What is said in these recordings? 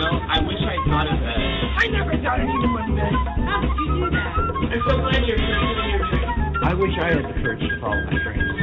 Know, I wish I thought of that. I never thought anyone would bet. How did you do that? I'm so glad you're pursuing your dream. I wish I had the courage to follow my dreams.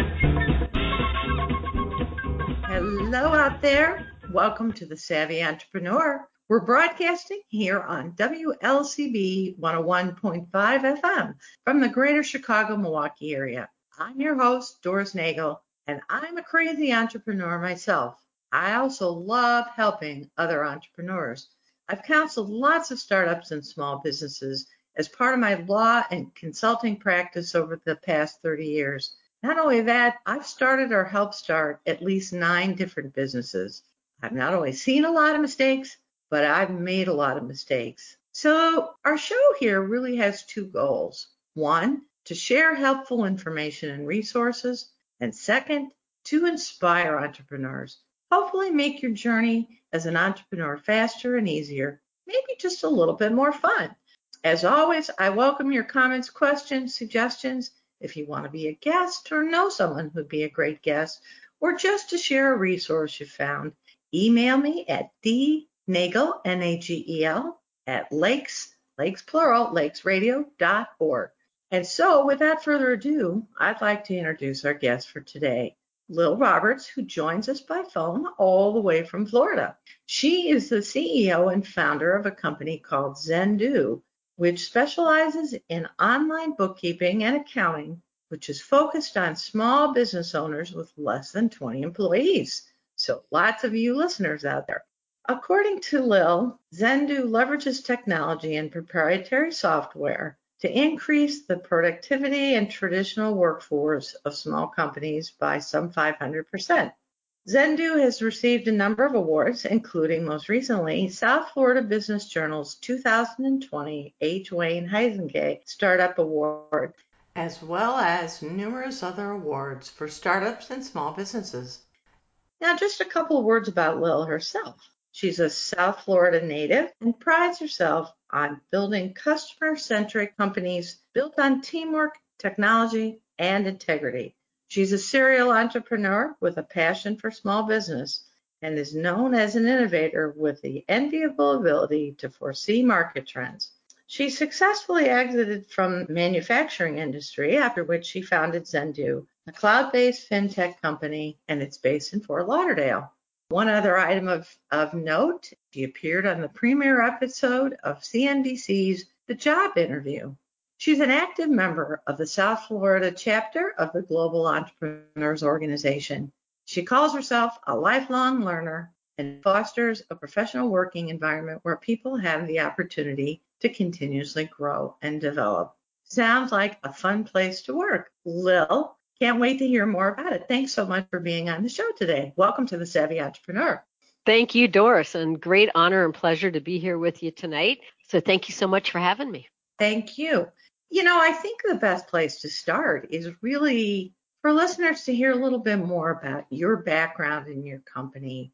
Hello out there. Welcome to the Savvy Entrepreneur. We're broadcasting here on WLCB 101.5 FM from the greater Chicago, Milwaukee area. I'm your host, Doris Nagel, and I'm a crazy entrepreneur myself. I also love helping other entrepreneurs. I've counseled lots of startups and small businesses as part of my law and consulting practice over the past 30 years. Not only that, I've started or helped start at least nine different businesses. I've not only seen a lot of mistakes, but I've made a lot of mistakes. So our show here really has two goals. One, to share helpful information and resources. And second, to inspire entrepreneurs. Hopefully make your journey as an entrepreneur faster and easier, maybe just a little bit more fun. As always, I welcome your comments, questions, suggestions. If you want to be a guest or know someone who'd be a great guest, or just to share a resource you found, email me at dnagel, N-A-G-E-L, at lakes, lakes plural, lakesradio.org. And so without further ado, I'd like to introduce our guest for today, Lil Roberts, who joins us by phone all the way from Florida. She is the CEO and founder of a company called Xendoo, which specializes in online bookkeeping and accounting, which is focused on small business owners with less than 20 employees. So lots of you listeners out there. According to Lil, Xendoo leverages technology and proprietary software to increase the productivity and traditional workforce of small companies by some 500%. Xendoo has received a number of awards, including most recently South Florida Business Journal's 2020 H. Wayne Huizenga Startup Award, as well as numerous other awards for startups and small businesses. Now, just a couple of words about Lil herself. She's a South Florida native and prides herself on building customer centric companies built on teamwork, technology, and integrity. She's a serial entrepreneur with a passion for small business and is known as an innovator with the enviable ability to foresee market trends. She successfully exited from manufacturing industry, after which she founded Xendoo, a cloud-based fintech company, and it's based in Fort Lauderdale. One other item of, of note, she appeared on the premiere episode of CNBC's The Job Interview. She's an active member of the South Florida chapter of the Global Entrepreneurs Organization. She calls herself a lifelong learner and fosters a professional working environment where people have the opportunity to continuously grow and develop. Sounds like a fun place to work. Lil, can't wait to hear more about it. Thanks so much for being on the show today. Welcome to the Savvy Entrepreneur. Thank you, Doris, and great honor and pleasure to be here with you tonight. So thank you so much for having me. Thank you. You know, I think the best place to start is really for listeners to hear a little bit more about your background and your company.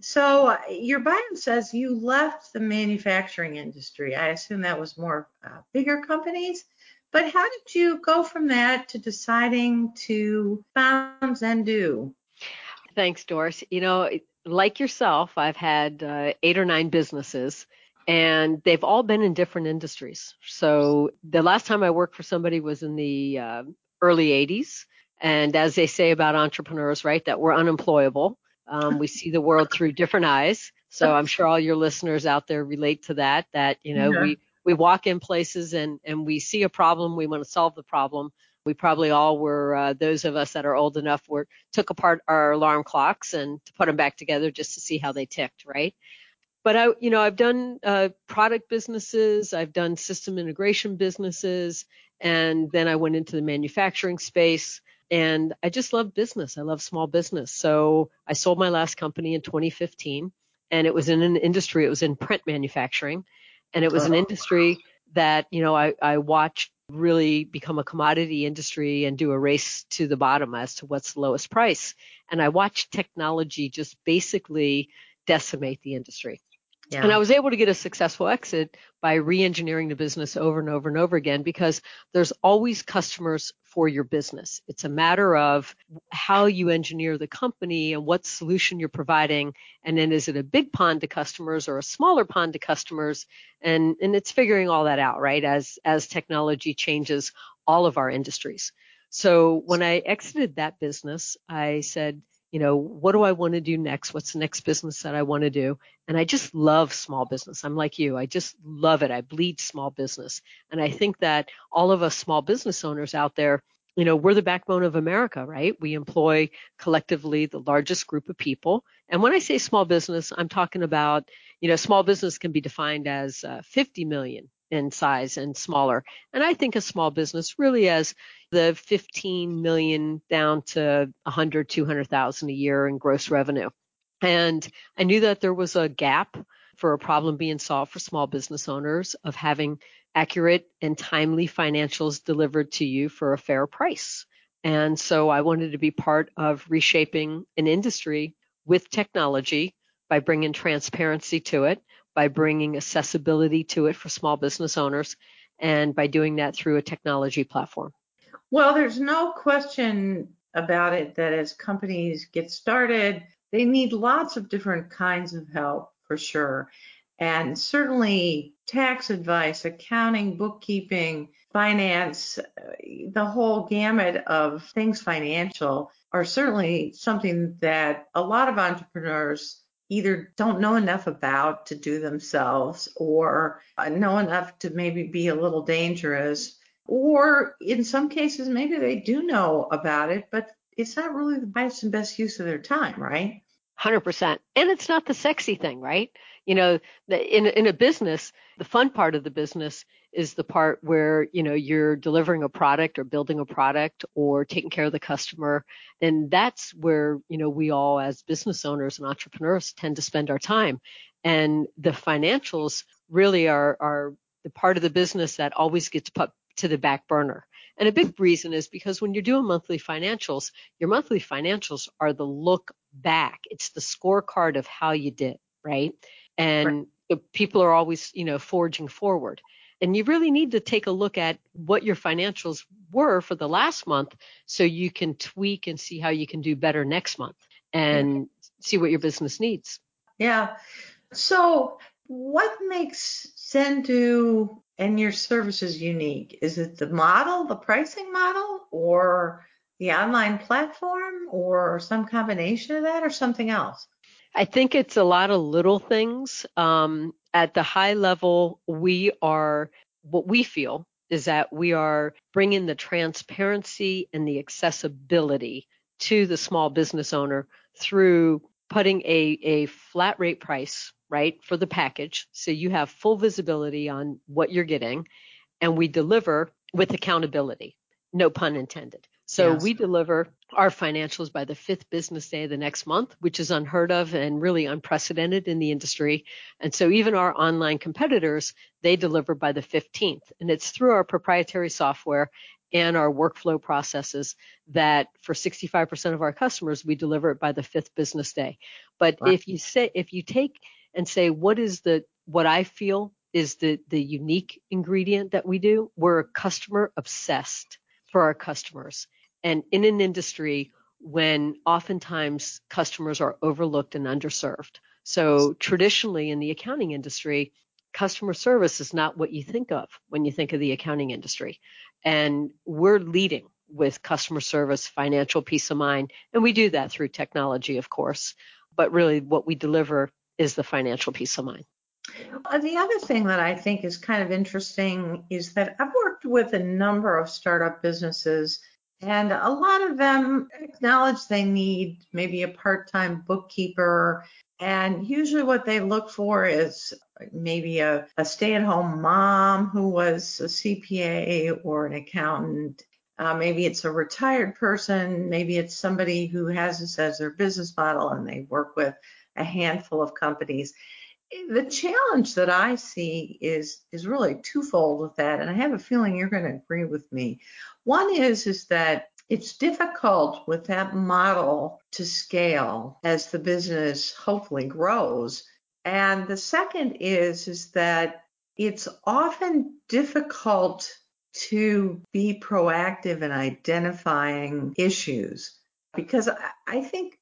So, uh, your bio says you left the manufacturing industry. I assume that was more uh, bigger companies. But how did you go from that to deciding to found Xendoo? Thanks, Doris. You know, like yourself, I've had uh, eight or nine businesses and they've all been in different industries. So the last time I worked for somebody was in the uh, early 80s. And as they say about entrepreneurs, right, that we're unemployable. Um, we see the world through different eyes. So I'm sure all your listeners out there relate to that, that, you know, yeah. we, we walk in places and, and we see a problem. We want to solve the problem. We probably all were, uh, those of us that are old enough were, took apart our alarm clocks and to put them back together just to see how they ticked, right? but I, you know, I've done uh, product businesses, I've done system integration businesses, and then I went into the manufacturing space. And I just love business. I love small business. So I sold my last company in 2015. and it was in an industry, it was in print manufacturing, and it was an uh-huh. industry that, you know, I, I watched really become a commodity industry and do a race to the bottom as to what's the lowest price. And I watched technology just basically decimate the industry. Yeah. And I was able to get a successful exit by re-engineering the business over and over and over again because there's always customers for your business. It's a matter of how you engineer the company and what solution you're providing. And then is it a big pond to customers or a smaller pond to customers? And, and it's figuring all that out, right? As, as technology changes all of our industries. So when I exited that business, I said, you know, what do I want to do next? What's the next business that I want to do? And I just love small business. I'm like you. I just love it. I bleed small business. And I think that all of us small business owners out there, you know, we're the backbone of America, right? We employ collectively the largest group of people. And when I say small business, I'm talking about, you know, small business can be defined as uh, 50 million in size and smaller. And I think a small business really as the 15 million down to 100, 200,000 a year in gross revenue. And I knew that there was a gap for a problem being solved for small business owners of having accurate and timely financials delivered to you for a fair price. And so I wanted to be part of reshaping an industry with technology by bringing transparency to it by bringing accessibility to it for small business owners and by doing that through a technology platform. Well, there's no question about it that as companies get started, they need lots of different kinds of help for sure. And certainly tax advice, accounting, bookkeeping, finance, the whole gamut of things financial are certainly something that a lot of entrepreneurs either don't know enough about to do themselves or know enough to maybe be a little dangerous. Or in some cases, maybe they do know about it, but it's not really the best and best use of their time, right? 100%. And it's not the sexy thing, right? You know, in, in a business, the fun part of the business is the part where you know you're delivering a product or building a product or taking care of the customer and that's where you know we all as business owners and entrepreneurs tend to spend our time and the financials really are are the part of the business that always gets put to the back burner and a big reason is because when you're doing monthly financials your monthly financials are the look back it's the scorecard of how you did right and right. people are always you know forging forward and you really need to take a look at what your financials were for the last month so you can tweak and see how you can do better next month and see what your business needs. Yeah. So, what makes Xendoo and your services unique? Is it the model, the pricing model, or the online platform, or some combination of that, or something else? I think it's a lot of little things. Um, at the high level, we are what we feel is that we are bringing the transparency and the accessibility to the small business owner through putting a, a flat rate price, right, for the package. So you have full visibility on what you're getting, and we deliver with accountability, no pun intended. So yes. we deliver our financials by the fifth business day of the next month, which is unheard of and really unprecedented in the industry. And so even our online competitors, they deliver by the 15th. And it's through our proprietary software and our workflow processes that for 65% of our customers, we deliver it by the fifth business day. But wow. if you say, if you take and say, what is the, what I feel is the, the unique ingredient that we do, we're customer obsessed for our customers and in an industry when oftentimes customers are overlooked and underserved. So traditionally in the accounting industry, customer service is not what you think of when you think of the accounting industry. And we're leading with customer service, financial peace of mind, and we do that through technology, of course. But really what we deliver is the financial peace of mind. Uh, the other thing that I think is kind of interesting is that I've worked with a number of startup businesses and a lot of them acknowledge they need maybe a part time bookkeeper. And usually, what they look for is maybe a, a stay at home mom who was a CPA or an accountant. Uh, maybe it's a retired person. Maybe it's somebody who has this as their business model and they work with a handful of companies. The challenge that I see is is really twofold with that, and I have a feeling you're going to agree with me. One is is that it's difficult with that model to scale as the business hopefully grows. And the second is is that it's often difficult to be proactive in identifying issues because I think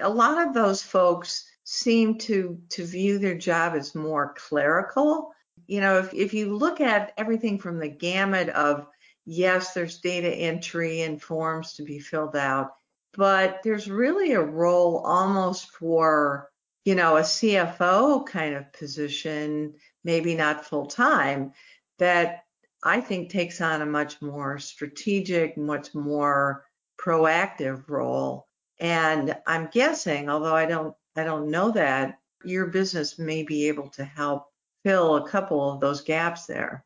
a lot of those folks seem to to view their job as more clerical. You know, if, if you look at everything from the gamut of yes, there's data entry and forms to be filled out, but there's really a role almost for, you know, a CFO kind of position, maybe not full time, that I think takes on a much more strategic, much more proactive role. And I'm guessing, although I don't I don't know that, your business may be able to help fill a couple of those gaps there.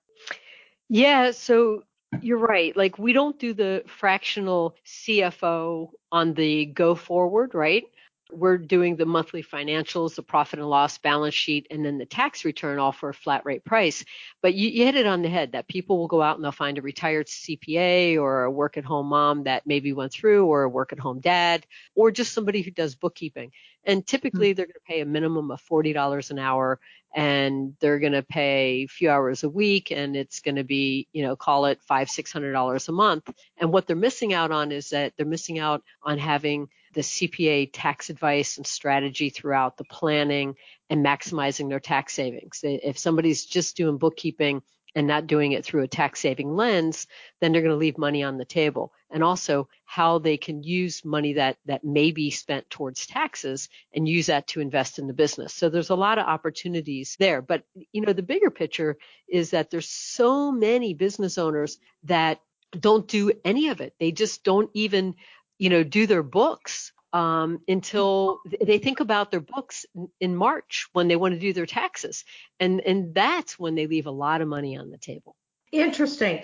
Yeah, so you're right. Like we don't do the fractional CFO on the go forward, right? We're doing the monthly financials, the profit and loss balance sheet, and then the tax return all for a flat rate price. But you, you, hit it on the head that people will go out and they'll find a retired CPA or a work at home mom that maybe went through, or a work at home dad, or just somebody who does bookkeeping. And typically mm-hmm. they're going to pay a minimum of $40 an hour and they're going to pay a few hours a week and it's going to be, you know, call it five, six hundred dollars a month. And what they're missing out on is that they're missing out on having the CPA tax advice and strategy throughout the planning and maximizing their tax savings. If somebody's just doing bookkeeping and not doing it through a tax saving lens, then they're going to leave money on the table. And also how they can use money that, that may be spent towards taxes and use that to invest in the business. So there's a lot of opportunities there. But, you know, the bigger picture is that there's so many business owners that don't do any of it. They just don't even you know, do their books um, until they think about their books in March when they want to do their taxes, and and that's when they leave a lot of money on the table. Interesting.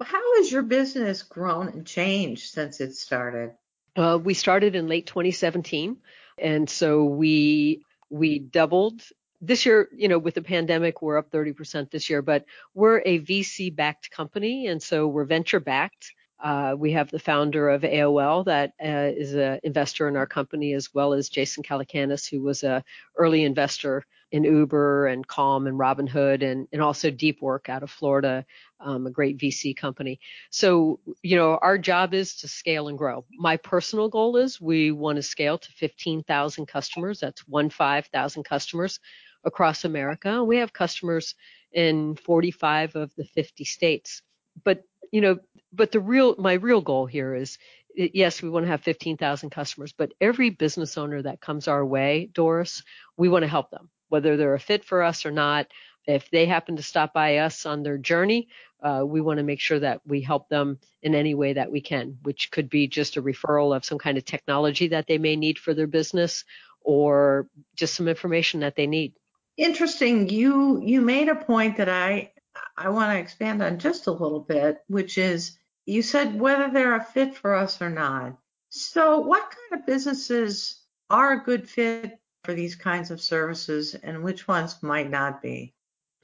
How has your business grown and changed since it started? Uh, we started in late 2017, and so we we doubled this year, you know, with the pandemic, we're up 30% this year, but we're a VC backed company. And so we're venture backed. Uh, we have the founder of AOL that uh, is an investor in our company, as well as Jason Calacanis, who was a early investor in Uber and Calm and Robinhood, and, and also Deep Work out of Florida, um, a great VC company. So, you know, our job is to scale and grow. My personal goal is we want to scale to 15,000 customers. That's one 5,000 customers across America. We have customers in 45 of the 50 states. But you know, but the real, my real goal here is, yes, we want to have 15,000 customers, but every business owner that comes our way, Doris, we want to help them, whether they're a fit for us or not. If they happen to stop by us on their journey, uh, we want to make sure that we help them in any way that we can, which could be just a referral of some kind of technology that they may need for their business or just some information that they need. Interesting. You you made a point that I I want to expand on just a little bit, which is you said whether they're a fit for us or not. So, what kind of businesses are a good fit for these kinds of services and which ones might not be?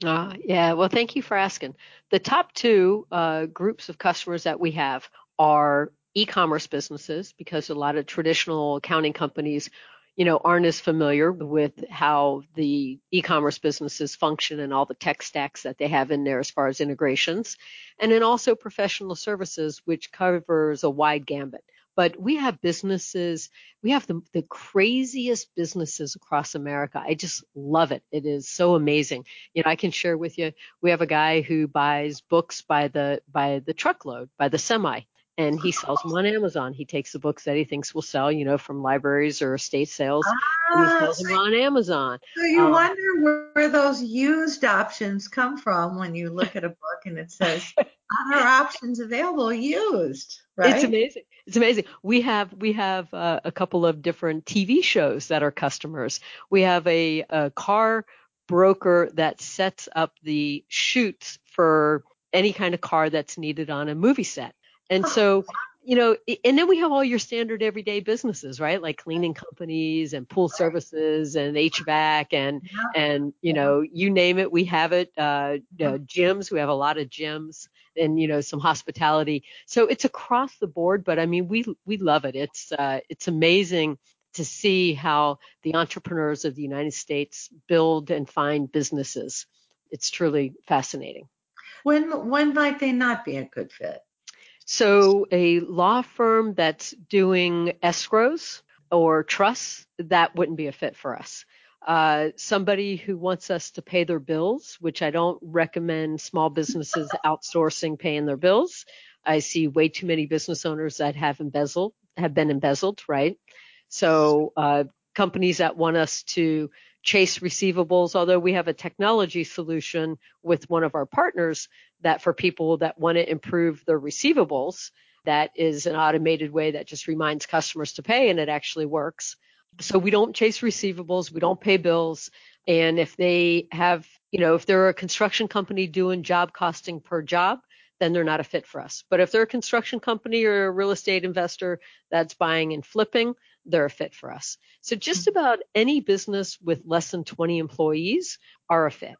Uh, yeah, well, thank you for asking. The top two uh, groups of customers that we have are e commerce businesses because a lot of traditional accounting companies you know, aren't as familiar with how the e-commerce businesses function and all the tech stacks that they have in there as far as integrations. And then also professional services, which covers a wide gambit. But we have businesses, we have the, the craziest businesses across America. I just love it. It is so amazing. You know, I can share with you, we have a guy who buys books by the by the truckload, by the semi and he sells them on Amazon. He takes the books that he thinks will sell, you know, from libraries or estate sales, ah, and he sells them on Amazon. So you um, wonder where, where those used options come from when you look at a book and it says other options available used. Right? It's amazing. It's amazing. We have we have uh, a couple of different TV shows that are customers. We have a, a car broker that sets up the shoots for any kind of car that's needed on a movie set. And so, you know, and then we have all your standard everyday businesses, right? Like cleaning companies and pool services and HVAC and and you know, you name it, we have it. Uh, uh, gyms, we have a lot of gyms and you know some hospitality. So it's across the board, but I mean we we love it. It's uh, it's amazing to see how the entrepreneurs of the United States build and find businesses. It's truly fascinating. When when might they not be a good fit? So a law firm that's doing escrows or trusts, that wouldn't be a fit for us. Uh, somebody who wants us to pay their bills, which I don't recommend small businesses outsourcing paying their bills. I see way too many business owners that have embezzled, have been embezzled, right? So uh, companies that want us to chase receivables, although we have a technology solution with one of our partners that for people that want to improve their receivables, that is an automated way that just reminds customers to pay and it actually works. So we don't chase receivables, we don't pay bills. And if they have, you know, if they're a construction company doing job costing per job, then they're not a fit for us. But if they're a construction company or a real estate investor that's buying and flipping, they're a fit for us. So just mm-hmm. about any business with less than 20 employees are a fit.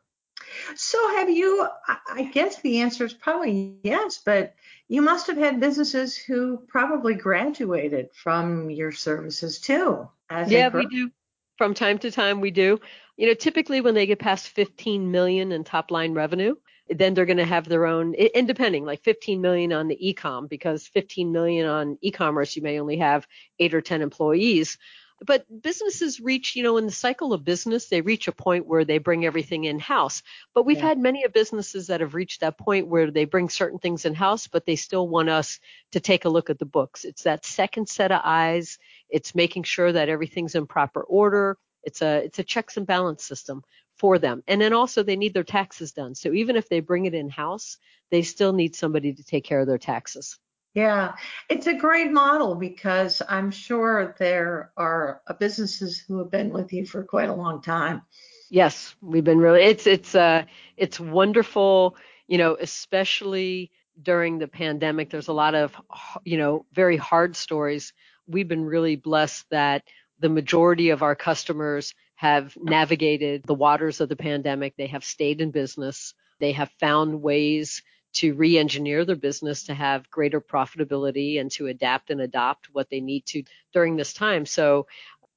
So have you, I guess the answer is probably yes, but you must have had businesses who probably graduated from your services too. yeah, we do. From time to time, we do. You know, typically when they get past 15 million in top line revenue, then they're going to have their own independent like 15 million on the ecom because 15 million on e-commerce you may only have 8 or 10 employees but businesses reach you know in the cycle of business they reach a point where they bring everything in house but we've yeah. had many of businesses that have reached that point where they bring certain things in house but they still want us to take a look at the books it's that second set of eyes it's making sure that everything's in proper order it's a it's a checks and balance system for them. And then also they need their taxes done. So even if they bring it in house, they still need somebody to take care of their taxes. Yeah, it's a great model because I'm sure there are businesses who have been with you for quite a long time. Yes, we've been really it's it's uh it's wonderful, you know, especially during the pandemic there's a lot of you know, very hard stories. We've been really blessed that the majority of our customers have navigated the waters of the pandemic. They have stayed in business. They have found ways to re-engineer their business to have greater profitability and to adapt and adopt what they need to during this time. So,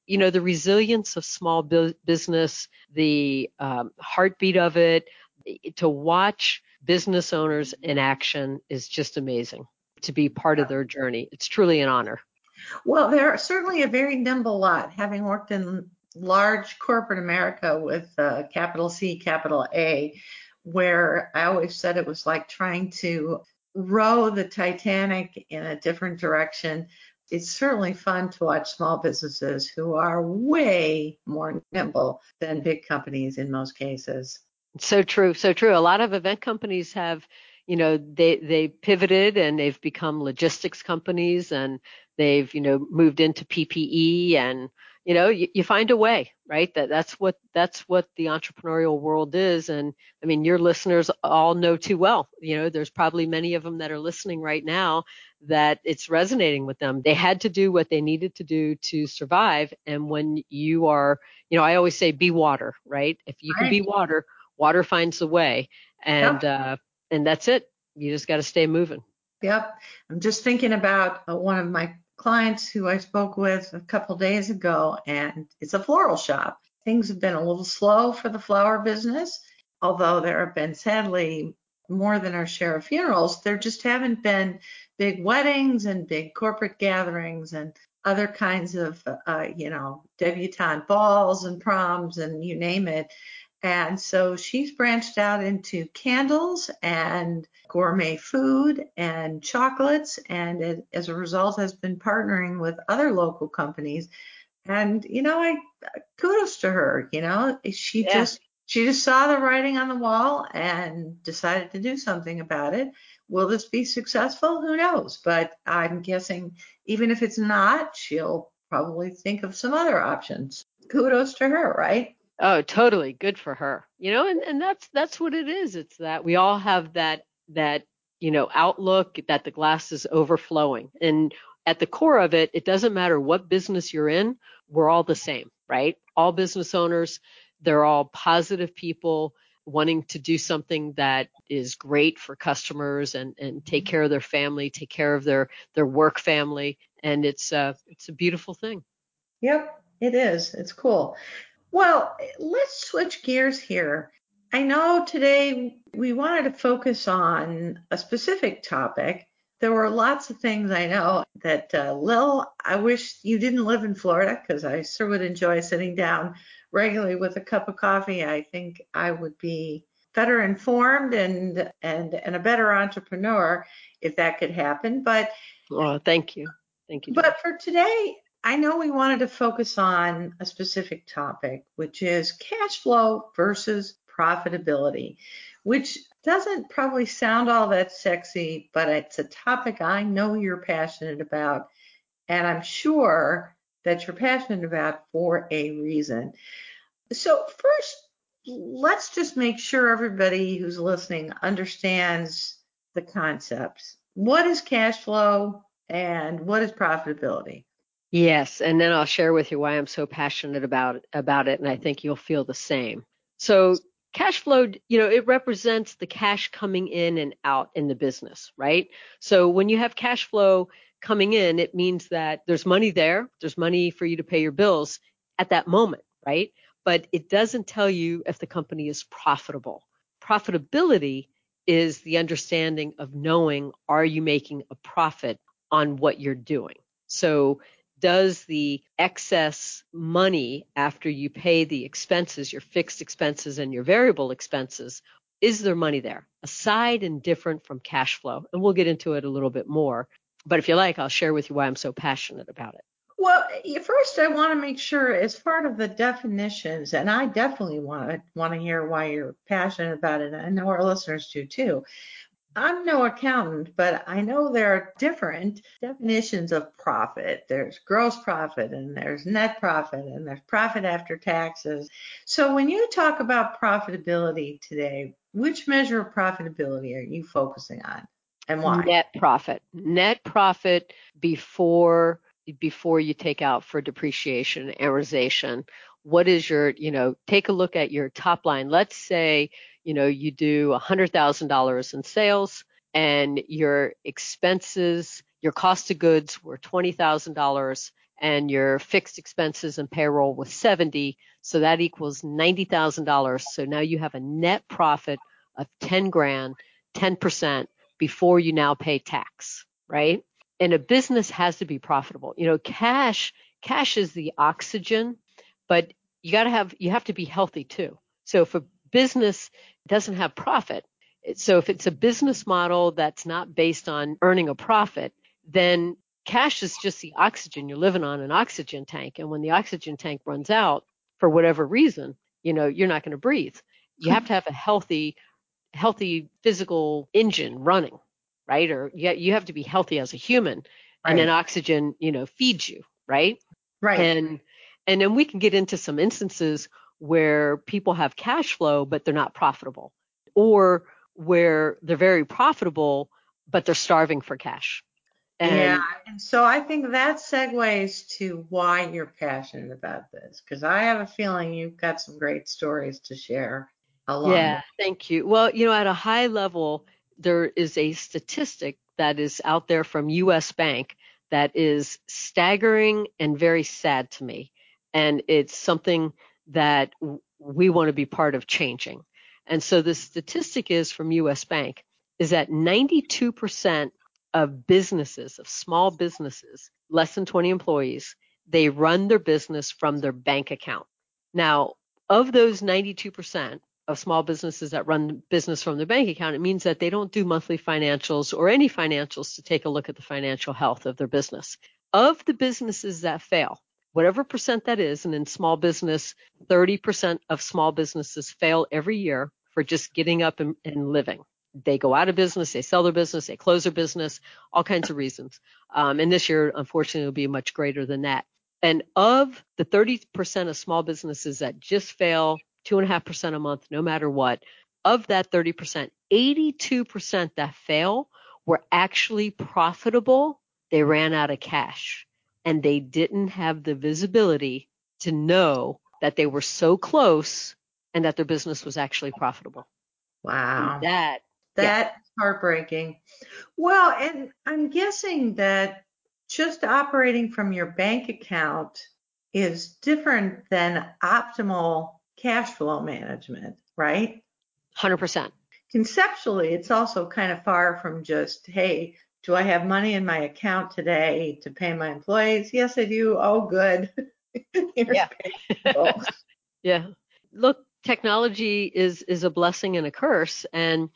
you know, the resilience of small bu- business, the um, heartbeat of it, to watch business owners in action is just amazing to be part of their journey. It's truly an honor. Well, they're certainly a very nimble lot, having worked in large corporate America with uh, capital C, capital A, where I always said it was like trying to row the Titanic in a different direction. It's certainly fun to watch small businesses who are way more nimble than big companies in most cases. So true, so true. A lot of event companies have, you know, they they pivoted and they've become logistics companies and they've, you know, moved into PPE and you know you, you, find a way right? That that's what that's what the entrepreneurial world is. And i mean your listeners all know too well you know there's probably many of them that are listening right now that it's resonating with them. They had to do what they needed to do to survive. And when you are you know i always say be water right? If you can be water water finds a way. And uh and that's it. You just got to stay moving. Yep. I'm just thinking about uh, one of my clients who I spoke with a couple days ago, and it's a floral shop. Things have been a little slow for the flower business, although there have been sadly more than our share of funerals. There just haven't been big weddings and big corporate gatherings and other kinds of, uh, you know, debutante balls and proms and you name it. And so she's branched out into candles and gourmet food and chocolates. And it, as a result, has been partnering with other local companies. And, you know, I kudos to her. You know, she yeah. just, she just saw the writing on the wall and decided to do something about it. Will this be successful? Who knows? But I'm guessing even if it's not, she'll probably think of some other options. Kudos to her, right? Oh, totally. Good for her. You know, and, and that's that's what it is. It's that we all have that that you know, outlook that the glass is overflowing. And at the core of it, it doesn't matter what business you're in, we're all the same, right? All business owners, they're all positive people wanting to do something that is great for customers and, and take care of their family, take care of their, their work family. And it's, uh, it's a beautiful thing. Yep, it is. It's cool. Well, let's switch gears here. I know today we wanted to focus on a specific topic. There were lots of things I know that, uh, Lil, I wish you didn't live in Florida because I sure would enjoy sitting down regularly with a cup of coffee. I think I would be better informed and and and a better entrepreneur if that could happen. But well, thank you, thank you. But for today, I know we wanted to focus on a specific topic, which is cash flow versus profitability, which doesn't probably sound all that sexy, but it's a topic I know you're passionate about. And I'm sure that you're passionate about for a reason. So, first, let's just make sure everybody who's listening understands the concepts. What is cash flow and what is profitability? Yes, and then I'll share with you why I'm so passionate about about it and I think you'll feel the same. So, cash flow, you know, it represents the cash coming in and out in the business, right? So when you have cash flow coming in, it means that there's money there, there's money for you to pay your bills at that moment, right? But it doesn't tell you if the company is profitable. Profitability is the understanding of knowing are you making a profit on what you're doing. So does the excess money after you pay the expenses, your fixed expenses and your variable expenses, is there money there aside and different from cash flow? And we'll get into it a little bit more. But if you like, I'll share with you why I'm so passionate about it. Well, first, I want to make sure, as part of the definitions, and I definitely want to want to hear why you're passionate about it. I know our listeners do too. I'm no accountant, but I know there are different definitions of profit. There's gross profit and there's net profit and there's profit after taxes. So when you talk about profitability today, which measure of profitability are you focusing on and why? Net profit. Net profit before before you take out for depreciation amortization. What is your, you know, take a look at your top line. Let's say you know, you do $100,000 in sales and your expenses, your cost of goods were $20,000 and your fixed expenses and payroll was 70. So that equals $90,000. So now you have a net profit of 10 grand, 10% before you now pay tax, right? And a business has to be profitable. You know, cash, cash is the oxygen, but you got to have, you have to be healthy too. So if a business doesn't have profit. So if it's a business model that's not based on earning a profit, then cash is just the oxygen. You're living on an oxygen tank. And when the oxygen tank runs out for whatever reason, you know, you're not going to breathe. You have to have a healthy, healthy physical engine running, right? Or you have to be healthy as a human. Right. And then oxygen, you know, feeds you, right? Right. And and then we can get into some instances where people have cash flow, but they're not profitable, or where they're very profitable, but they're starving for cash. And, yeah, and so I think that segues to why you're passionate about this, because I have a feeling you've got some great stories to share. Along yeah, thank you. Well, you know, at a high level, there is a statistic that is out there from U.S. Bank that is staggering and very sad to me, and it's something that we want to be part of changing. And so the statistic is from US Bank is that 92% of businesses, of small businesses, less than 20 employees, they run their business from their bank account. Now, of those 92% of small businesses that run business from their bank account, it means that they don't do monthly financials or any financials to take a look at the financial health of their business. Of the businesses that fail, whatever percent that is. And in small business, 30% of small businesses fail every year for just getting up and, and, living. They go out of business, they sell their business, they close their business, all kinds of reasons. Um, and this year, unfortunately, will be much greater than that. And of the 30% of small businesses that just fail two and a half percent a month, no matter what, of that 30%, 82% that fail were actually profitable. They ran out of cash and they didn't have the visibility to know that they were so close and that their business was actually profitable. Wow. And that that's yeah. heartbreaking. Well, and I'm guessing that just operating from your bank account is different than optimal cash flow management, right? 100%. Conceptually, it's also kind of far from just, hey, do I have money in my account today to pay my employees? Yes, I do. Oh, good. yeah. yeah. Look, technology is is a blessing and a curse, and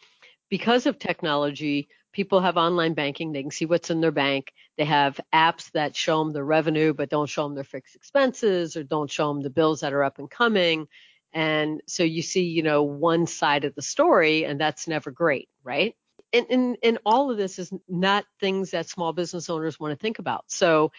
because of technology, people have online banking. They can see what's in their bank. They have apps that show them the revenue, but don't show them their fixed expenses or don't show them the bills that are up and coming. And so you see, you know, one side of the story, and that's never great, right? And, and, and all of this is not things that small business owners want to think about. So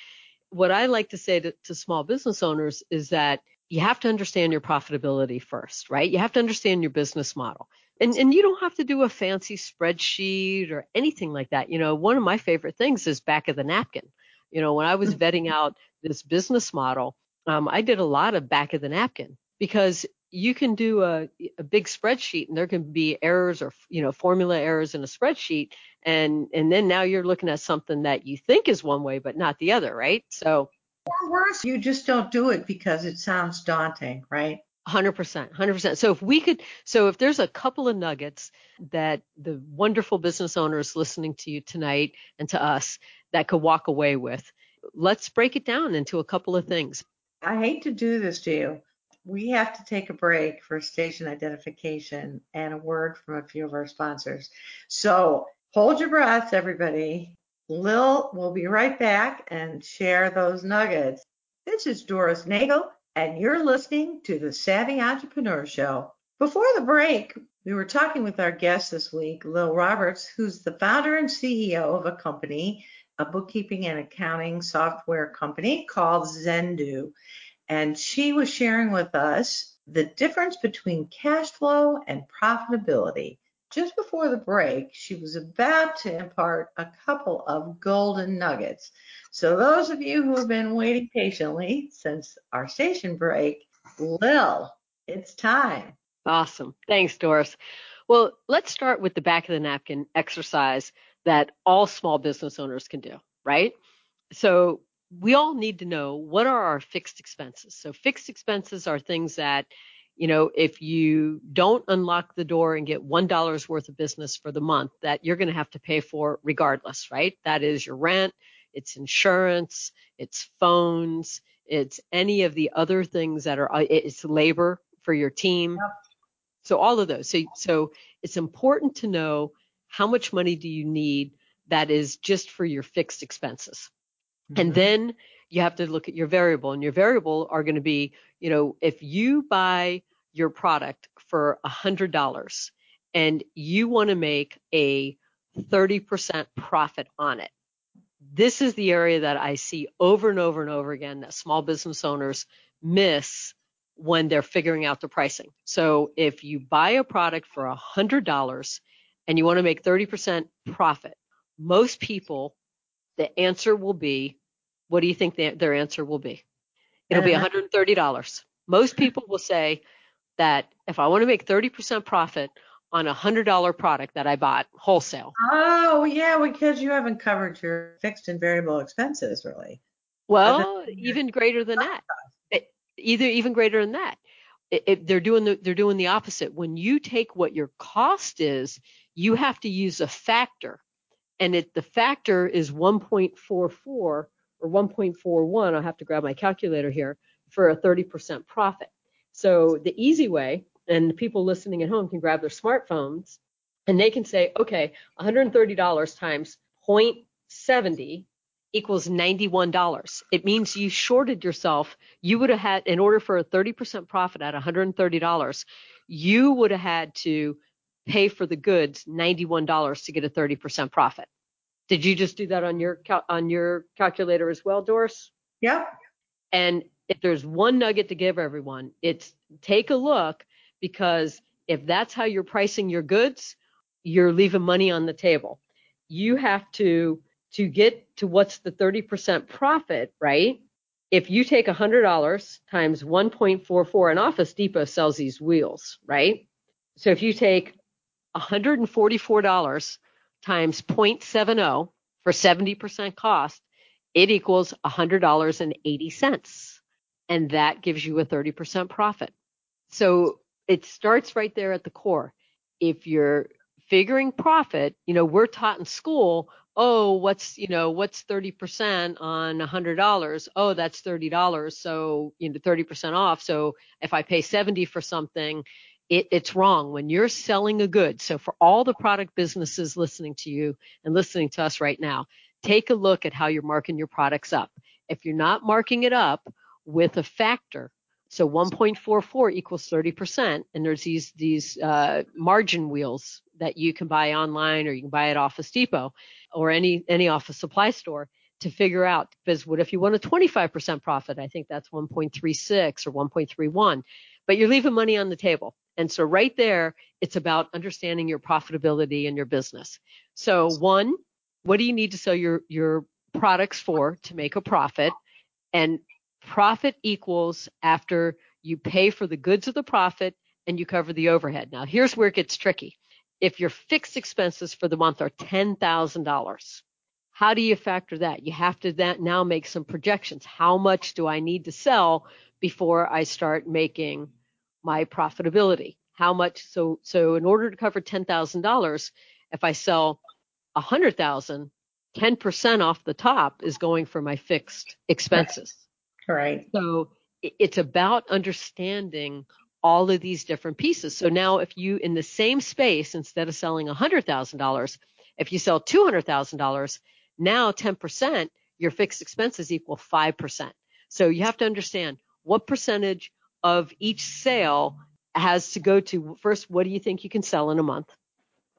what I like to say to, to small business owners is that you have to understand your profitability first, right? You have to understand your business model. And, and you don't have to do a fancy spreadsheet or anything like that. You know, one of my favorite things is back of the napkin. You know, when I was vetting out this business model, um, I did a lot of back of the napkin because you can do a, a big spreadsheet and there can be errors or you know formula errors in a spreadsheet. And and then now you're looking at something that you think is one way but not the other right? So or worse you just don't do it because it sounds daunting right? 100% 100% so if we could so if there's a couple of nuggets that the wonderful business owners listening to you tonight and to us that could walk away with let's break it down into a couple of things. I hate to do this to you we have to take a break for station identification and a word from a few of our sponsors. So hold your breath, everybody. Lil will be right back and share those nuggets. This is Doris Nagel, and you're listening to the Savvy Entrepreneur Show. Before the break, we were talking with our guest this week, Lil Roberts, who's the founder and CEO of a company, a bookkeeping and accounting software company called Xendoo and she was sharing with us the difference between cash flow and profitability. Just before the break, she was about to impart a couple of golden nuggets. So, those of you who have been waiting patiently since our station break, Lil, it's time. Awesome. Thanks, Doris. Well, let's start with the back of the napkin exercise that all small business owners can do, right? So, we all need to know what are our fixed expenses. So fixed expenses are things that, you know, if you don't unlock the door and get one dollar's worth of business for the month, that you're going to have to pay for regardless, right? That is your rent, it's insurance, it's phones, it's any of the other things that are, uh, it's labor for your team. Yep. So all of those. So, so it's important to know how much money do you need that is just for your fixed expenses. Mm-hmm. And then you have to look at your variable and your variable are going to be, you know, if you buy your product for a hundred dollars and you want to make a 30% profit on it. This is the area that I see over and over and over again that small business owners miss when they're figuring out the pricing. So if you buy a product for a hundred dollars and you want to make 30% profit, most people the answer will be, what do you think the, their answer will be? It'll be $130. Uh-huh. Most people will say that if I want to make 30% profit on a $100 product that I bought wholesale. Oh, yeah, because you haven't covered your fixed and variable expenses really. Well, even greater than that. Either even greater than that. It, it, they're doing the they're doing the opposite. When you take what your cost is, you have to use a factor and it the factor is 1.44 or 1.41. I'll have to grab my calculator here for a 30% profit. So the easy way, and people listening at home can grab their smartphones and they can say, okay, $130 times 0.70 equals $91. It means you shorted yourself. You would have had, in order for a 30% profit at $130, you would have had to pay for the goods $91 to get a 30% profit. Did you just do that on your cal- on your calculator as well, Doris? Yep. And if there's one nugget to give everyone, it's take a look because If that's how you're pricing your goods, you're leaving money on the table. You have to to get to what's the 30% profit, right? If you take $100 times 1.44, and Office Depot sells these wheels, right? So if you take $144 times 0.70 for 70% cost, it equals $100.80. And that gives you a 30% profit. So it starts right there at the core. If you're figuring profit, you know, we're taught in school, oh, what's, you know, what's 30% on $100? Oh, that's $30. So, you know, 30% off. So if I pay 70 for something, it, it's wrong when you're selling a good. So for all the product businesses listening to you and listening to us right now, take a look at how you're marking your products up. If you're not marking it up with a factor, so 1.44 equals 30%, and there's these these uh, margin wheels that you can buy online or you can buy at Office Depot or any any office supply store to figure out because what if you want a 25% profit? I think that's 1.36 or 1.31, but you're leaving money on the table. And so right there, it's about understanding your profitability in your business. So one, what do you need to sell your, your products for to make a profit? And profit equals after you pay for the goods of the profit and you cover the overhead. Now here's where it gets tricky. If your fixed expenses for the month are $10,000, how do you factor that? You have to that now make some projections. How much do I need to sell before I start making my profitability. How much? So, so in order to cover $10,000, if I sell 100,000, 10% off the top is going for my fixed expenses. Right. So it's about understanding all of these different pieces. So now if you in the same space, instead of selling $100,000, if you sell $200,000, now 10%, your fixed expenses equal 5%. So you have to understand what percentage of each sale has to go to first, what do you think you can sell in a month?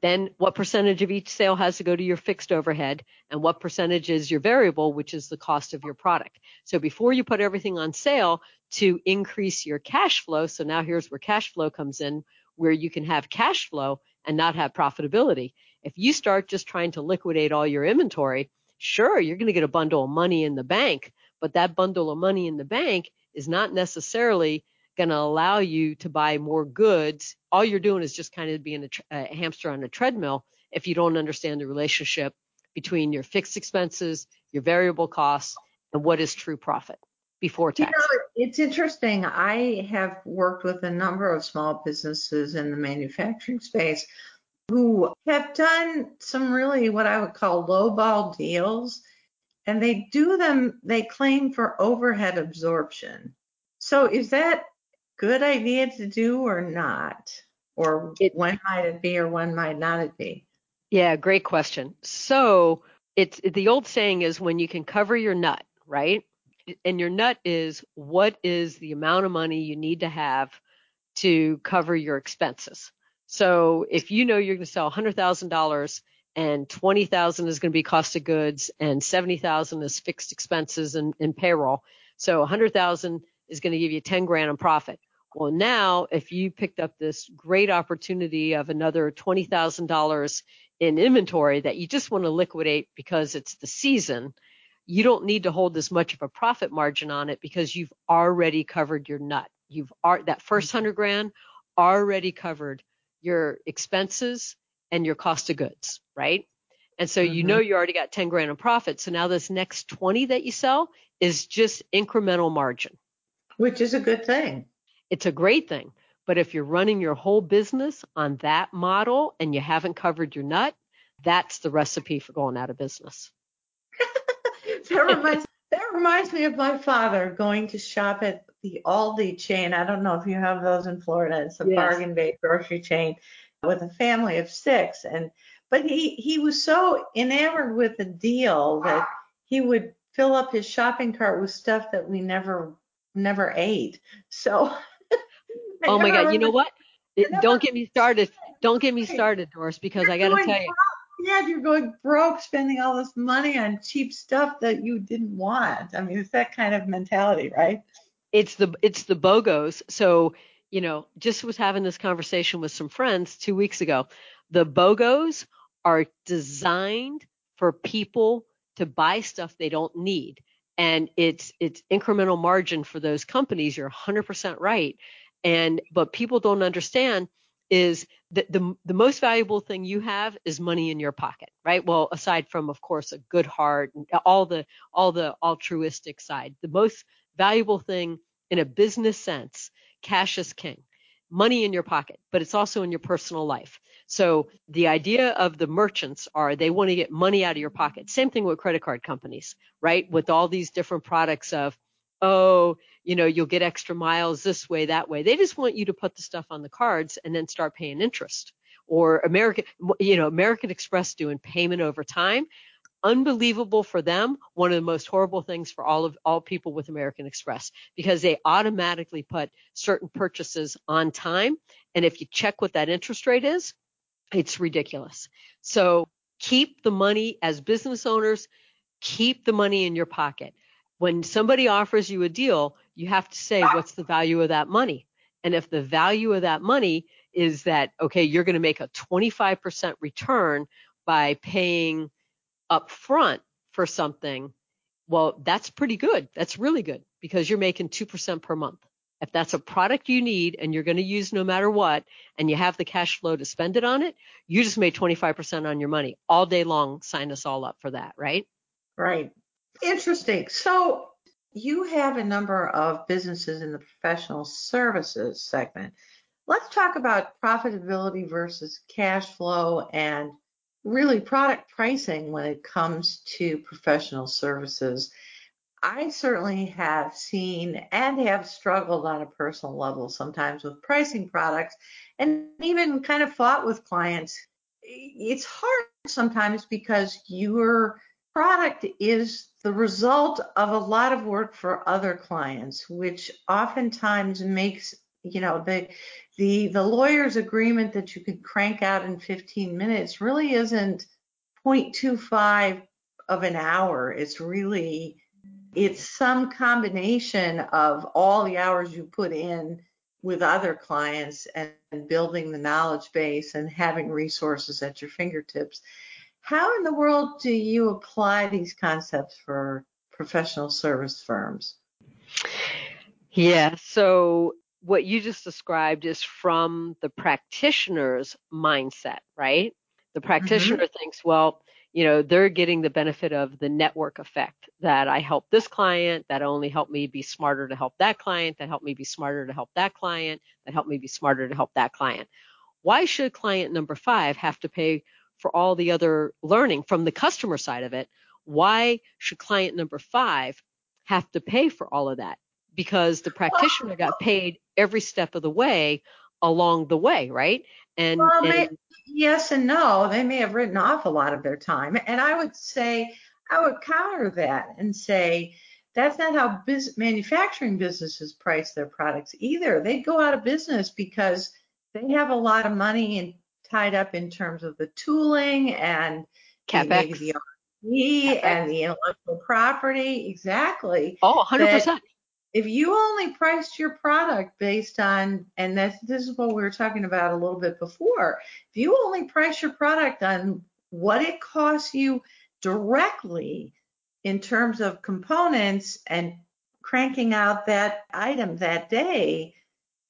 Then what percentage of each sale has to go to your fixed overhead and what percentage is your variable, which is the cost of your product. So before you put everything on sale to increase your cash flow. So now here's where cash flow comes in, where you can have cash flow and not have profitability. If you start just trying to liquidate all your inventory, sure, you're going to get a bundle of money in the bank, but that bundle of money in the bank is not necessarily going to allow you to buy more goods. All you're doing is just kind of being a, a hamster on a treadmill if you don't understand the relationship between your fixed expenses, your variable costs, and what is true profit before tax. You know, it's interesting. I have worked with a number of small businesses in the manufacturing space who have done some really what I would call lowball deals and they do them, they claim for overhead absorption. So is that good idea to do or not? Or it, when might it be or when might not it be? Yeah, great question. So it's the old saying is when you can cover your nut, right? And your nut is what is the amount of money you need to have to cover your expenses. So if you know you're going to sell $100,000 and 20,000 is going to be cost of goods and 70,000 is fixed expenses and, and payroll. So 100,000 is going to give you 10 grand in profit. Well, now if you picked up this great opportunity of another $20,000 in inventory that you just want to liquidate because it's the season, you don't need to hold as much of a profit margin on it because you've already covered your nut. You've that first 100 grand already covered your expenses and your cost of goods, right? And so mm-hmm. you know you already got 10 grand in profit. So now this next 20 that you sell is just incremental margin. Which is a good thing. It's a great thing. But if you're running your whole business on that model and you haven't covered your nut, that's the recipe for going out of business. that reminds that reminds me of my father going to shop at the Aldi chain. I don't know if you have those in Florida. It's a yes. bargain based grocery chain with a family of six. And but he he was so enamored with the deal that he would fill up his shopping cart with stuff that we never never ate. So Oh my god, you know what? don't get me started. Don't get me started, Doris, because I got to tell you. Yeah, you're going broke spending all this money on cheap stuff that you didn't want. I mean, it's that kind of mentality, right? It's the it's the BOGOs. So you know, just was having this conversation with some friends two weeks ago. The BOGOs are designed for people to buy stuff they don't need. And it's it's incremental margin for those companies. You're 100% right. And but people don't understand is that the the most valuable thing you have is money in your pocket, right? Well, aside from of course a good heart, all the all the altruistic side, the most valuable thing in a business sense, cash is king. Money in your pocket, but it's also in your personal life. So the idea of the merchants are they want to get money out of your pocket. Same thing with credit card companies, right? With all these different products of oh, you know, you'll get extra miles this way, that way. They just want you to put the stuff on the cards and then start paying interest. Or American, you know, American Express doing payment over time. Unbelievable for them. One of the most horrible things for all of all people with American Express because they automatically put certain purchases on time. And if you check what that interest rate is, it's ridiculous. So keep the money as business owners, keep the money in your pocket when somebody offers you a deal, you have to say, what's the value of that money? And if the value of that money is that, okay, you're going to make a 25% return by paying upfront for something, well, that's pretty good. That's really good because you're making 2% per month. If that's a product you need and you're going to use no matter what, and you have the cash flow to spend it on it, you just made 25% on your money all day long. Sign us all up for that, right? Right. Interesting. So you have a number of businesses in the professional services segment. Let's talk about profitability versus cash flow and really product pricing when it comes to professional services. I certainly have seen and have struggled on a personal level sometimes with pricing products and even kind of fought with clients. It's hard sometimes because you're product is the result of a lot of work for other clients, which oftentimes makes you know the the the lawyer's agreement that you could crank out in 15 minutes really isn't 0.25 of an hour. It's really it's some combination of all the hours you put in with other clients and, and building the knowledge base and having resources at your fingertips how in the world do you apply these concepts for professional service firms? Yeah, so what you just described is from the practitioner's mindset, right? The practitioner mm-hmm. thinks, well, you know, they're getting the benefit of the network effect that I help this client, that only helped me be smarter to help that client, that helped me be smarter to help that client, that helped me be smarter to help that client. Why should client number five have to pay for all the other learning from the customer side of it, why should client number five have to pay for all of that? Because the practitioner got paid every step of the way along the way, right? And, well, and may, yes and no. They may have written off a lot of their time. And I would say, I would counter that and say, that's not how biz- manufacturing businesses price their products either. They go out of business because they have a lot of money and tied up in terms of the tooling and CapEx. the R&D and the intellectual property. Exactly. Oh, 100%. If you only priced your product based on, and this, this is what we were talking about a little bit before, if you only price your product on what it costs you directly in terms of components and cranking out that item that day,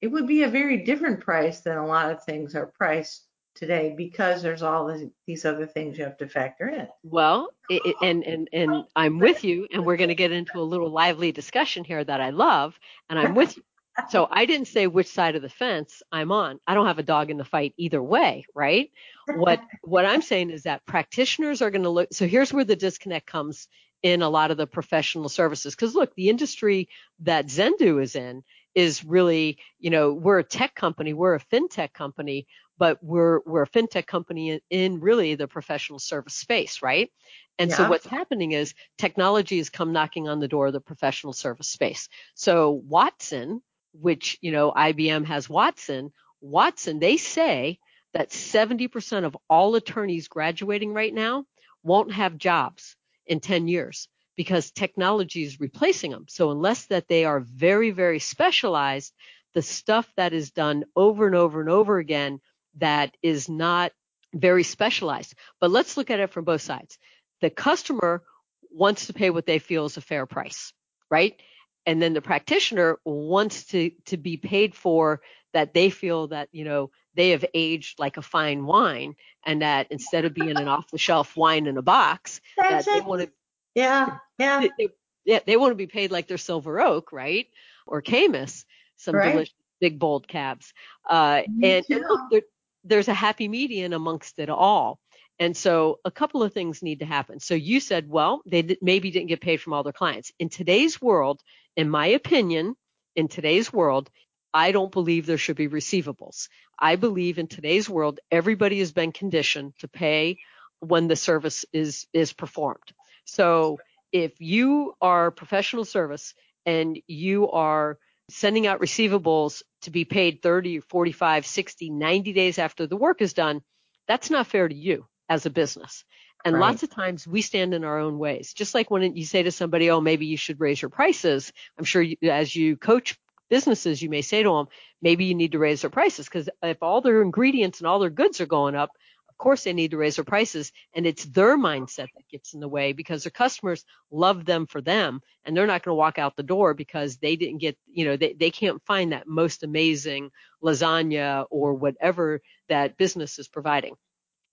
it would be a very different price than a lot of things are priced today because there's all this, these other things you have to factor in. Well, it, and and and I'm with you, and we're going to get into a little lively discussion here that I love, and I'm with you. So I didn't say which side of the fence I'm on. I don't have a dog in the fight either way, right? What what I'm saying is that practitioners are going to look. So here's where the disconnect comes in a lot of the professional services. Because look, the industry that Xendoo is in is really, you know, we're a tech company, we're a fintech company, but we're we're a fintech company in, really the professional service space, right? And yeah. so what's happening is technology has come knocking on the door of the professional service space. So Watson, which you know IBM has Watson, Watson they say that 70% of all attorneys graduating right now won't have jobs in 10 years because technology is replacing them. So unless that they are very, very specialized, the stuff that is done over and over and over again that is not very specialized. But let's look at it from both sides. The customer wants to pay what they feel is a fair price, right? And then the practitioner wants to to be paid for that they feel that, you know, they have aged like a fine wine and that instead of being an off the shelf wine in a box, That's that it. they want to Yeah, yeah. they, yeah, they want to be paid like they're silver oak, right? Or Caymus, some Right. delicious big bold cabs. Uh, and, and look, there, there's a happy median amongst it all. And so a couple of things need to happen. So you said, well, they maybe didn't get paid from all their clients. In today's world, in my opinion, in today's world, I don't believe there should be receivables. I believe in today's world, everybody has been conditioned to pay when the service is is performed. So if you are professional service and you are sending out receivables to be paid 30, 45, 60, 90 days after the work is done, that's not fair to you as a business. And Right. lots of times we stand in our own ways. Just like when you say to somebody, oh, maybe you should raise your prices. I'm sure you, as you coach businesses, you may say to them, maybe you need to raise their prices because if all their ingredients and all their goods are going up, course they need to raise their prices and it's their mindset that gets in the way because their customers love them for them and they're not going to walk out the door because they didn't get, you know, they, they can't find that most amazing lasagna or whatever that business is providing.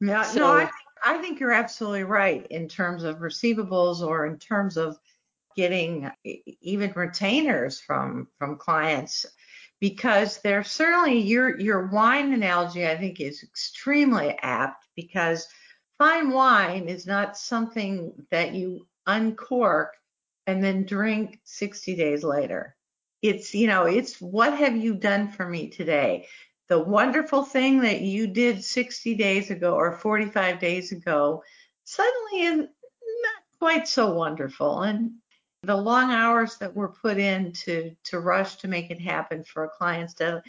Yeah, So- no, I think, I think you're absolutely right in terms of receivables or in terms of getting even retainers from from clients because they're certainly your your wine analogy I think is extremely apt because fine wine is not something that you uncork and then drink 60 days later. It's you know, it's what have you done for me today? the wonderful thing that you did 60 days ago or 45 days ago suddenly is not quite so wonderful and the long hours that were put in to to rush to make it happen for a client's deadline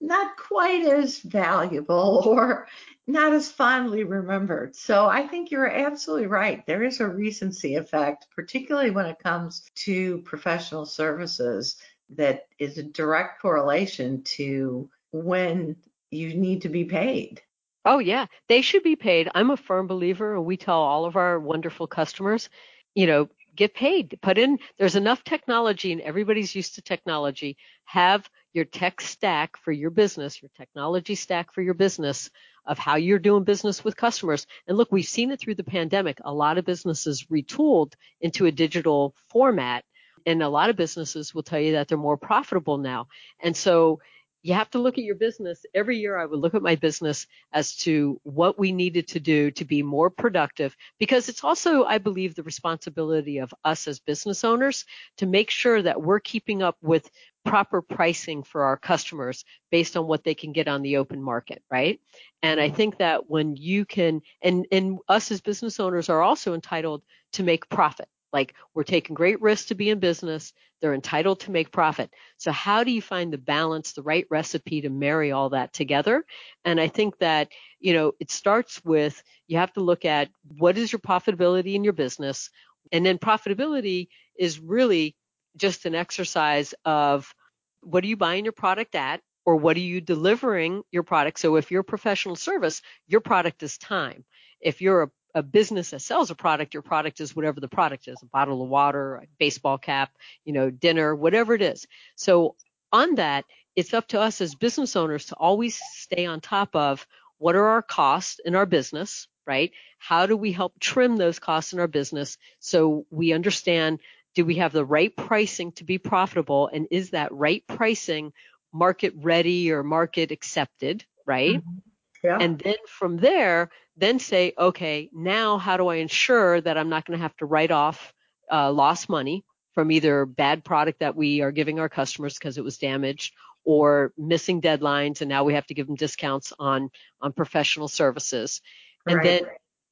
not quite as valuable or not as fondly remembered. So I think you're absolutely right. There is a recency effect, particularly when it comes to professional services, that is a direct correlation to when you need to be paid. Oh yeah, they should be paid. I'm a firm believer, and we tell all of our wonderful customers, you know, get paid. Put in. There's enough technology, and everybody's used to technology. Have your tech stack for your business, your technology stack for your business of how you're doing business with customers. And look, we've seen it through the pandemic. A lot of businesses retooled into a digital format, and a lot of businesses will tell you that they're more profitable now. And so you have to look at your business. Every year I would look at my business as to what we needed to do to be more productive because it's also, I believe, the responsibility of us as business owners to make sure that we're keeping up with proper pricing for our customers based on what they can get on the open market, right? And I think that when you can, and, and us as business owners are also entitled to make profit. Like we're taking great risks to be in business. They're entitled to make profit. So how do you find the balance, the right recipe to marry all that together? And I think that, you know, it starts with you have to look at what is your profitability in your business. And then profitability is really just an exercise of what are you buying your product at? Or what are you delivering your product? So if you're a professional service, your product is time. If you're a a business that sells a product, your product is whatever the product is, a bottle of water, a baseball cap, you know, dinner, whatever it is. So on that, it's up to us as business owners to always stay on top of what are our costs in our business, right? How do we help trim those costs in our business so we understand do we have the right pricing to be profitable and is that right pricing market ready or market accepted, right? Mm-hmm. Yeah. And then from there, then say, okay, now how do I ensure that I'm not going to have to write off uh, lost money from either bad product that we are giving our customers because it was damaged or missing deadlines and now we have to give them discounts on on professional services. And Right. then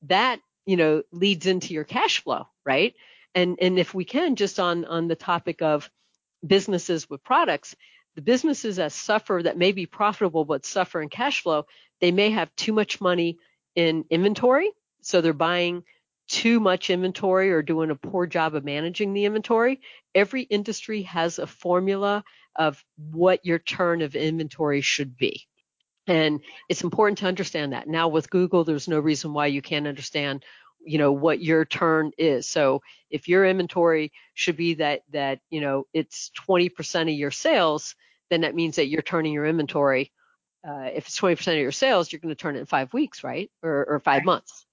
that, you know, leads into your cash flow, right? And and if we can just on on the topic of businesses with products, the businesses that suffer that may be profitable but suffer in cash flow, they may have too much money in inventory. So they're buying too much inventory or doing a poor job of managing the inventory. Every industry has a formula of what your turn of inventory should be. And it's important to understand that. Now with Google, there's no reason why you can't understand, you know, what your turn is. So if your inventory should be that that, you know, it's 20% of your sales, then that means that you're turning your inventory. Uh, if it's 20% of your sales, you're going to turn it in five weeks, right? Or, or five months.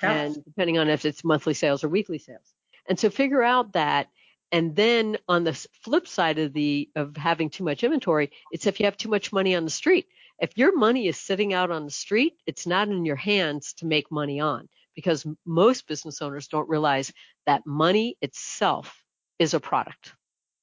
And depending on if it's monthly sales or weekly sales. And so figure out that and then on the flip side of the of having too much inventory, it's if you have too much money on the street. If your money is sitting out on the street, it's not in your hands to make money on because most business owners don't realize that money itself is a product.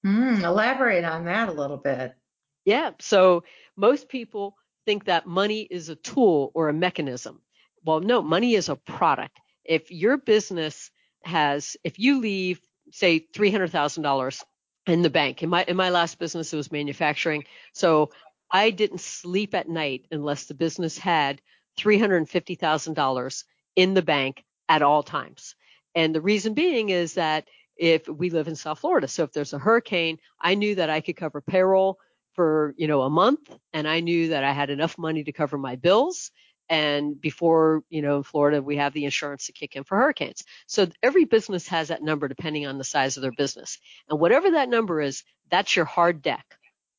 Mm, elaborate on that a little bit. Yeah. So most people think that money is a tool or a mechanism. Well, no, money is a product. If your business has, if you leave say $300,000 in the bank. In my in my last business it was manufacturing. So I didn't sleep at night unless the business had $350,000 in the bank at all times. And the reason being is that if we live in South Florida, so if there's a hurricane, I knew that I could cover payroll for, you know, a month and I knew that I had enough money to cover my bills and before, you know, in Florida, we have the insurance to kick in for hurricanes. So every business has that number depending on the size of their business. And whatever that number is, that's your hard deck.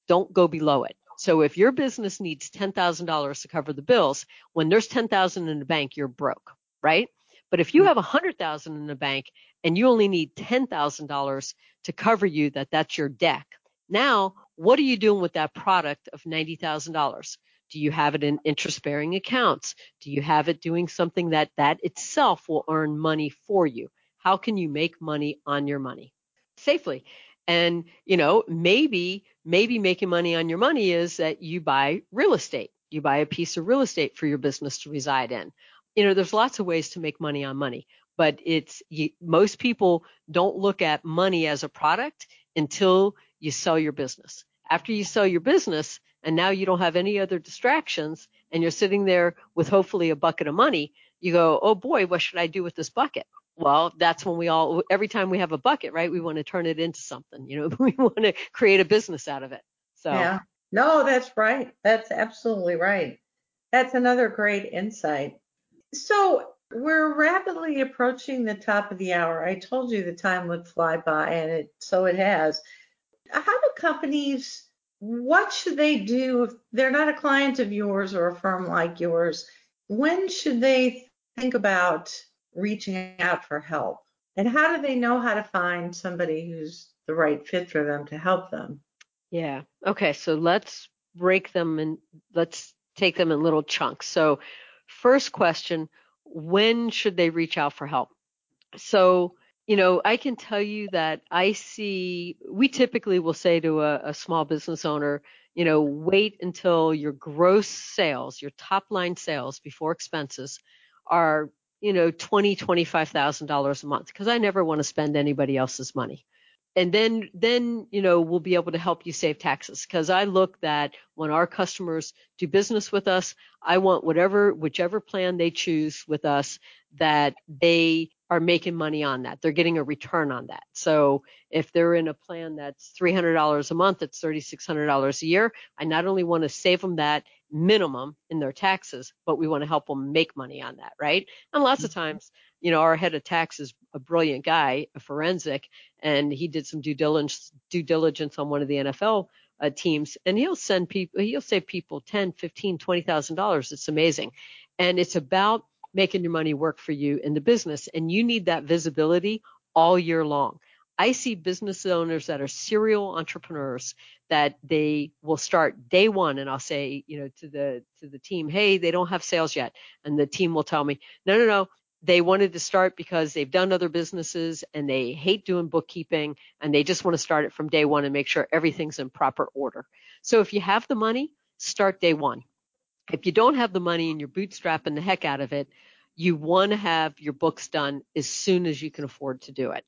Don't go below it. So if your business needs $10,000 to cover the bills, when there's 10,000 in the bank, you're broke, right? But if you mm-hmm. have 100,000 in the bank and you only need $10,000 to cover you, that that's your deck. Now, what are you doing with that product of $90,000? Do you have it in interest bearing accounts? Do you have it doing something that that itself will earn money for you? How can you make money on your money safely? And, you know, maybe, maybe making money on your money is that you buy real estate. You buy a piece of real estate for your business to reside in. You know, there's lots of ways to make money on money, but it's you, most people don't look at money as a product until you sell your business. After you sell your business, and now you don't have any other distractions and you're sitting there with hopefully a bucket of money, you go, oh boy, what should I do with this bucket? Well, that's when we all, every time we have a bucket, right, we want to turn it into something. You know, we want to create a business out of it. So, yeah. No, that's right. That's absolutely right. That's another great insight. So, we're rapidly approaching the top of the hour. I told you the time would fly by, and it so it has. How do companies what should they do if they're not a client of yours or a firm like yours? When should they think about reaching out for help? And how do they know how to find somebody who's the right fit for them to help them? Yeah. Okay. So let's break them and let's take them in little chunks. So, first question when should they reach out for help? So, you know, I can tell you that I see, we typically will say to a, a, small business owner, you know, wait until your gross sales, your top line sales before expenses are, you know, twenty, twenty-five thousand dollars a month, because I never want to spend anybody else's money. And then, then, you know, we'll be able to help you save taxes. Because I look that when our customers do business with us, I want whatever, whichever plan they choose with us, that they are making money on that. They're getting a return on that. So if they're in a plan that's $300 a month, it's $3,600 a year. I not only want to save them that minimum in their taxes, but we want to help them make money on that, right? And lots of mm-hmm. times, you know, our head of tax is a brilliant guy, a forensic, and he did some due diligence, due diligence on one of the NFL uh, teams, and he'll send people, he'll save people 10, 15, 20,000 dollars. It's amazing, and it's about making your money work for you in the business. And you need that visibility all year long. I see business owners that are serial entrepreneurs that they will start day one and I'll say, you know, to the to the team, hey, they don't have sales yet. And the team will tell me, no, no, no. They wanted to start because they've done other businesses and they hate doing bookkeeping and they just want to start it from day one and make sure everything's in proper order. So if you have the money, start day one. If you don't have the money and you're bootstrapping the heck out of it, you want to have your books done as soon as you can afford to do it.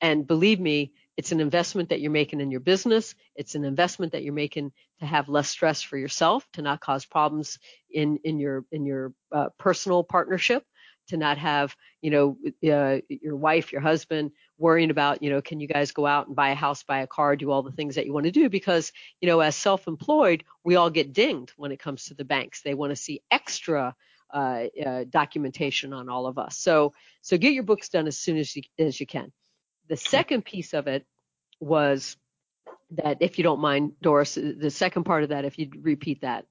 And believe me, it's an investment that you're making in your business. It's an investment that you're making to have less stress for yourself, to not cause problems in in your in your uh, personal partnership, to not have, you know, uh, your wife, your husband worrying about, you know, can you guys go out and buy a house, buy a car, do all the things that you want to do? Because, you know, as self-employed, we all get dinged when it comes to the banks. They want to see extra uh, uh, documentation on all of us. So, so get your books done as soon as you as you can. The second piece of it was that, if you don't mind, Doris, the second part of that, if you'd repeat that.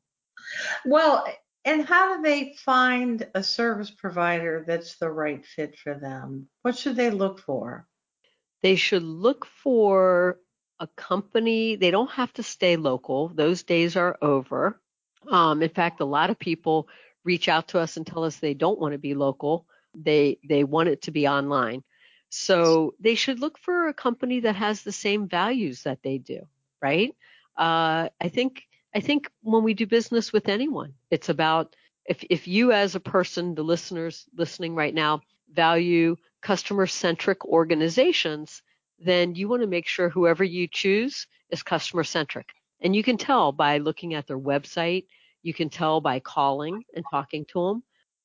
Well, and how do they find a service provider that's the right fit for them? What should they look for? They should look for a company. They don't have to stay local. Those days are over. Um, in fact, a lot of people reach out to us and tell us they don't want to be local. They they want it to be online. So they should look for a company that has the same values that they do, right? Uh, I think I think when we do business with anyone, it's about if, if you as a person, the listeners listening right now, value customer centric organizations, then you want to make sure whoever you choose is customer centric. And you can tell by looking at their website, you can tell by calling and talking to them.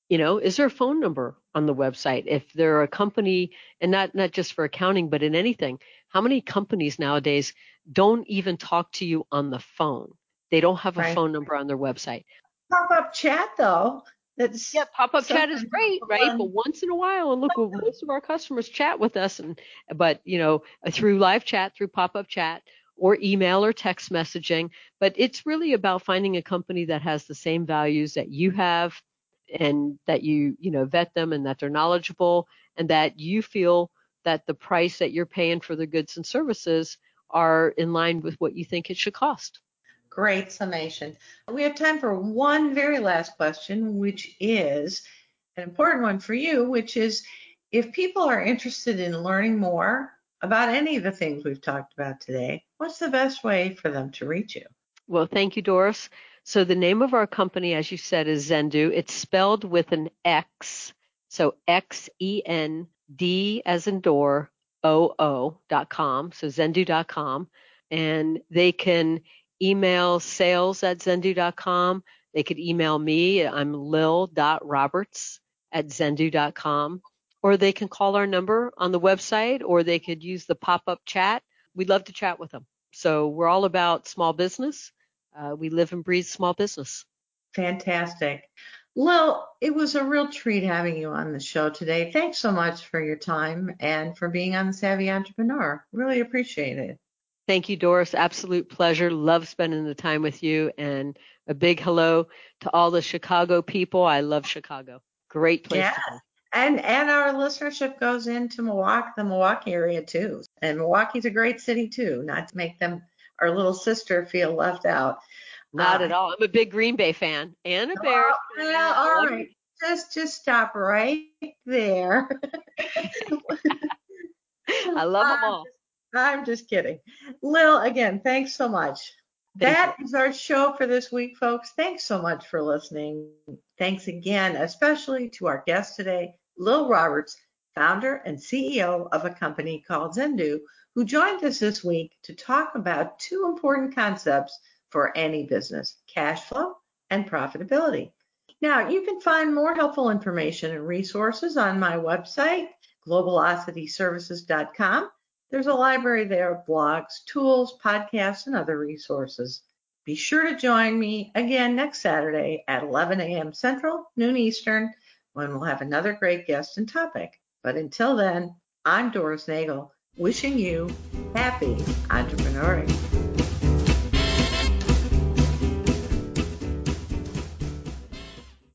You know, is there a phone number on the website? If they're a company, and not not just for accounting, but in anything, how many companies nowadays don't even talk to you on the phone? They don't have a right. phone number on their website. Pop up chat though. That's yeah, pop up chat is great, right? But once in a while, and look, most of our customers chat with us, and but you know through live chat, through pop up chat, or email or text messaging. But it's really about finding a company that has the same values that you have, and that you you know vet them, and that they're knowledgeable, and that you feel that the price that you're paying for the goods and services are in line with what you think it should cost. Great summation. We have time for one very last question, which is an important one for you, which is if people are interested in learning more about any of the things we've talked about today, what's the best way for them to reach you? Well, thank you, Doris. So the name of our company, as you said, is Xendoo. It's spelled with an X. So X E N D as in door, O O dot com. So Xendoo.com. And they can email sales at xendoo.com. They could email me. I'm lil.roberts at xendoo.com. Or they can call our number on the website or they could use the pop up chat. We'd love to chat with them. So we're all about small business. Uh, we live and breathe small business. Fantastic. Lil, it was a real treat having you on the show today. Thanks so much for your time and for being on the Savvy Entrepreneur. Really appreciate it. Thank you, Doris. Absolute pleasure. Love spending the time with you. And a big hello to all the Chicago people. I love Chicago. Great place yeah. to. And and our listenership goes into Milwaukee, the Milwaukee area too. And Milwaukee's a great city too. Not to make them our little sister feel left out. Not um, at all. I'm a big Green Bay fan and a Bears. Oh, well, all right. Just just stop right there. I love them all. I'm just kidding. Lil, again, thanks so much. Thank that you. is our show for this week, folks. Thanks so much for listening. Thanks again, especially to our guest today, Lil Roberts, founder and CEO of a company called Xendoo, who joined us this week to talk about two important concepts for any business cash flow and profitability. Now, you can find more helpful information and resources on my website, globalocityservices.com. There's a library there of blogs, tools, podcasts, and other resources. Be sure to join me again next Saturday at 11 a.m. Central, noon Eastern, when we'll have another great guest and topic. But until then, I'm Doris Nagel, wishing you happy entrepreneuring.